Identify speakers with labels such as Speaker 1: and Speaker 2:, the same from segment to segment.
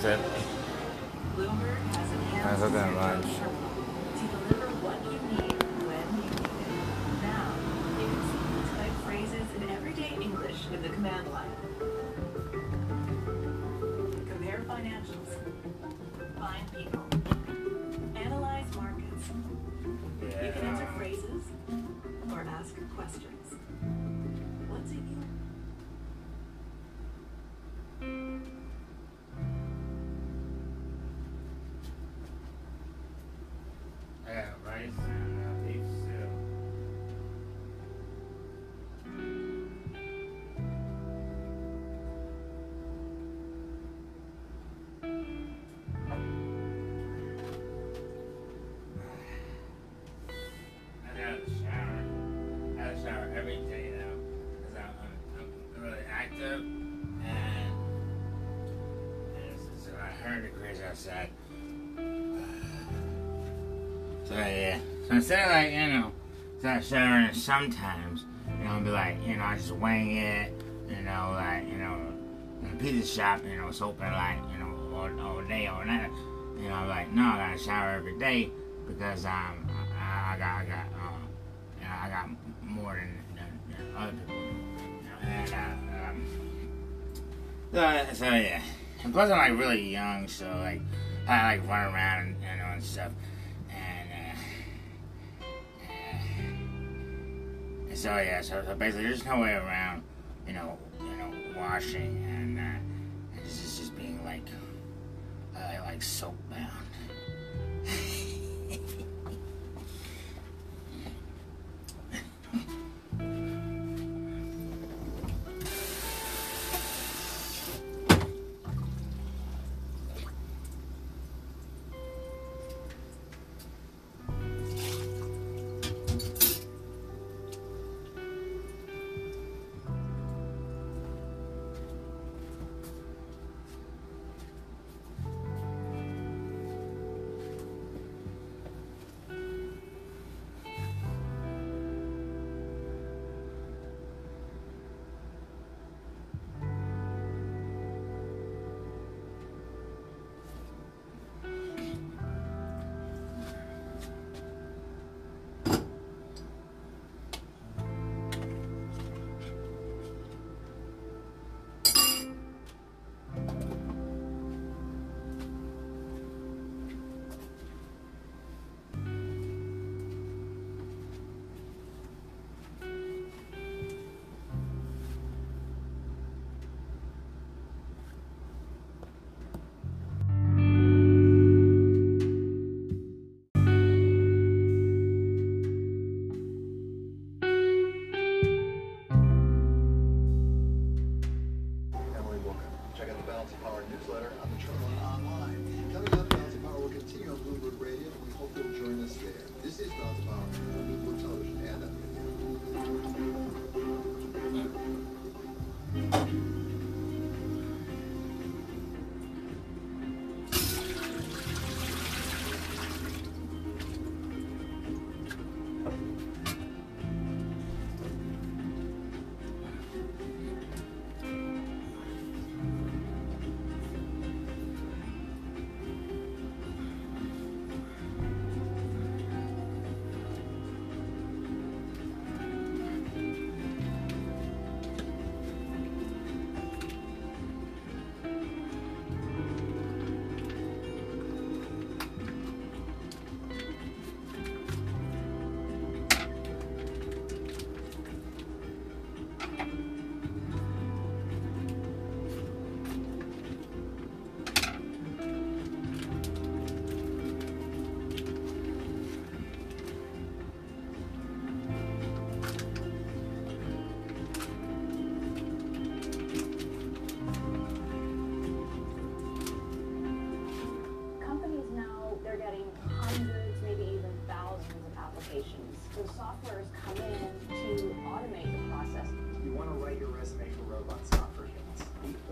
Speaker 1: That's it.
Speaker 2: Bloomberg has enhanced
Speaker 1: I hope that
Speaker 2: its
Speaker 1: lunch.
Speaker 2: to deliver what you need when you need it. Now, you can simply type phrases in everyday English with the command line. Compare financials. Find people. Analyze markets. You can enter phrases or ask questions.
Speaker 3: Degrees. So yeah. So instead of like, you know, start showering sometimes, you know, be like, you know, I just wing it, you know, like, you know, in the pizza shop, you know, it's open like, you know, all, all day, all night. You know, like, no, I gotta shower every day because um I, I got I got um you know, I got more than, than, than other people. You know, and uh, um so, so yeah. And plus I'm like really young, so like I like run around and you know and stuff. And uh, uh, and so yeah, so, so basically there's no way around, you know, you know, washing and uh, and it's just, just being like uh, like soap bound.
Speaker 4: Balance of Power newsletter on the and online. Coming up, Balance of Power will continue on Bloomberg Radio, we hope you'll join us there. This is Balance of Power on Bloomberg Television and on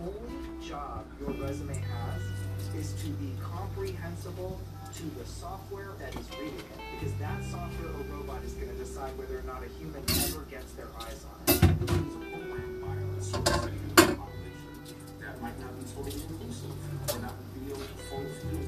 Speaker 5: only job your resume has is to be comprehensible to the software that is reading it, because that software or robot is going to decide whether or not a human ever gets their eyes on it.
Speaker 6: That might not be
Speaker 5: fully inclusive. Not fully aware.
Speaker 1: concerns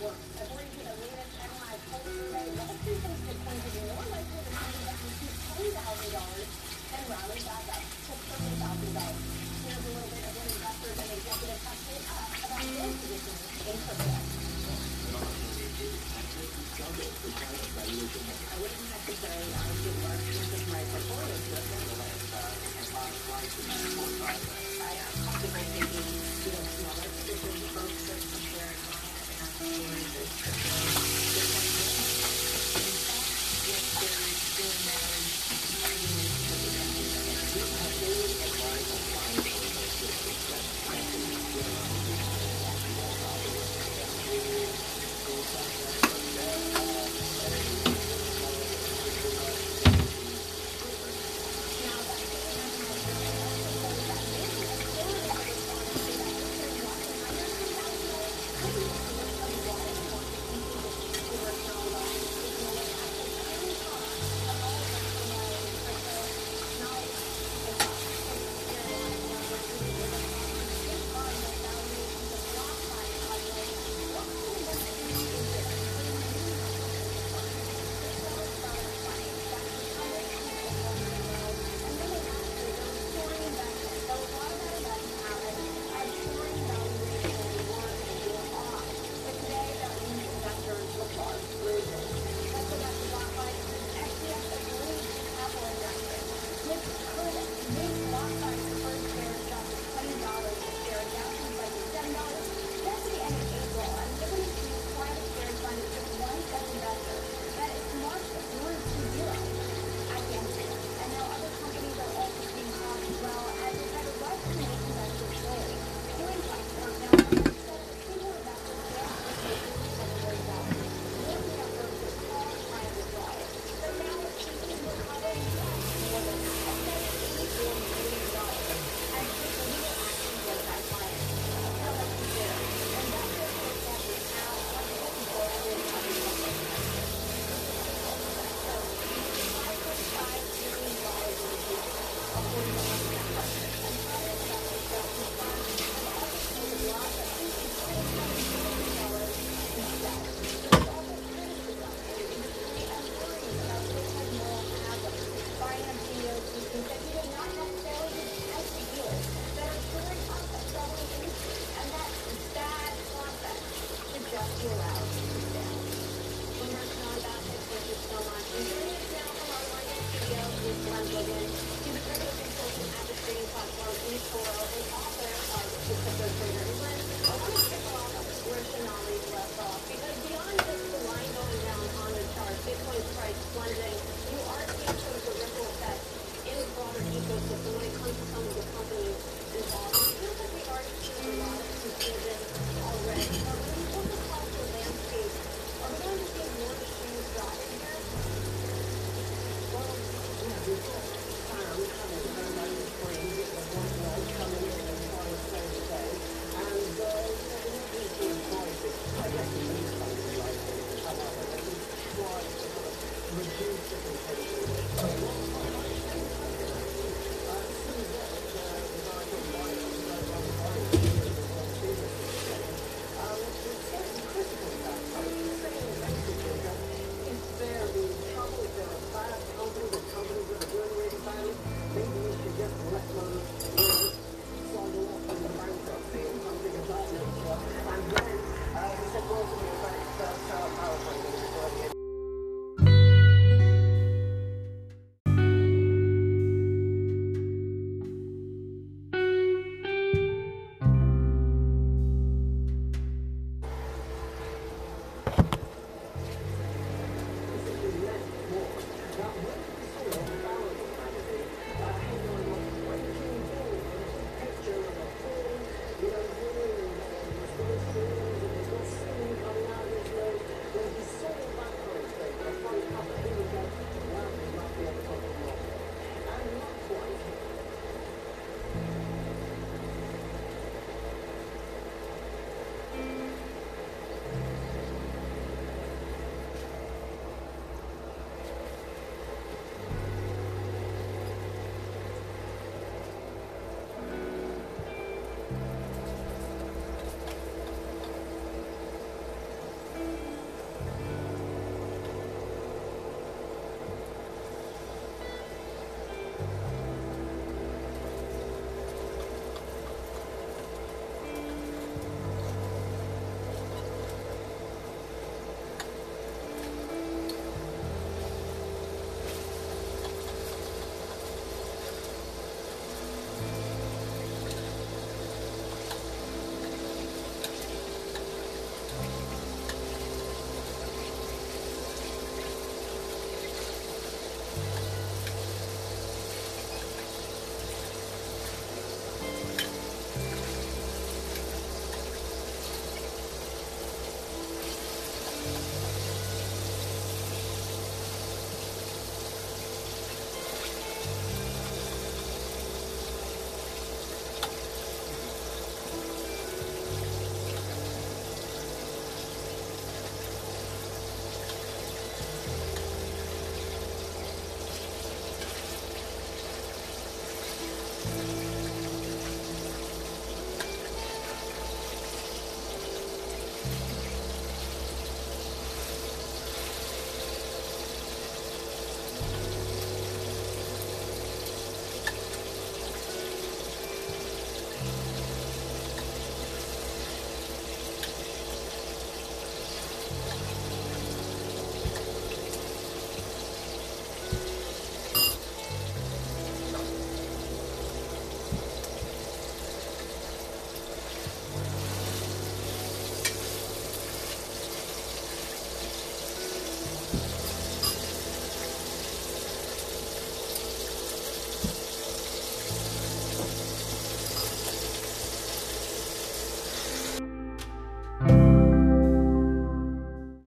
Speaker 1: about
Speaker 7: Vegan, independent consultant at the trading platform eToro, and author of The Crypto
Speaker 8: Trader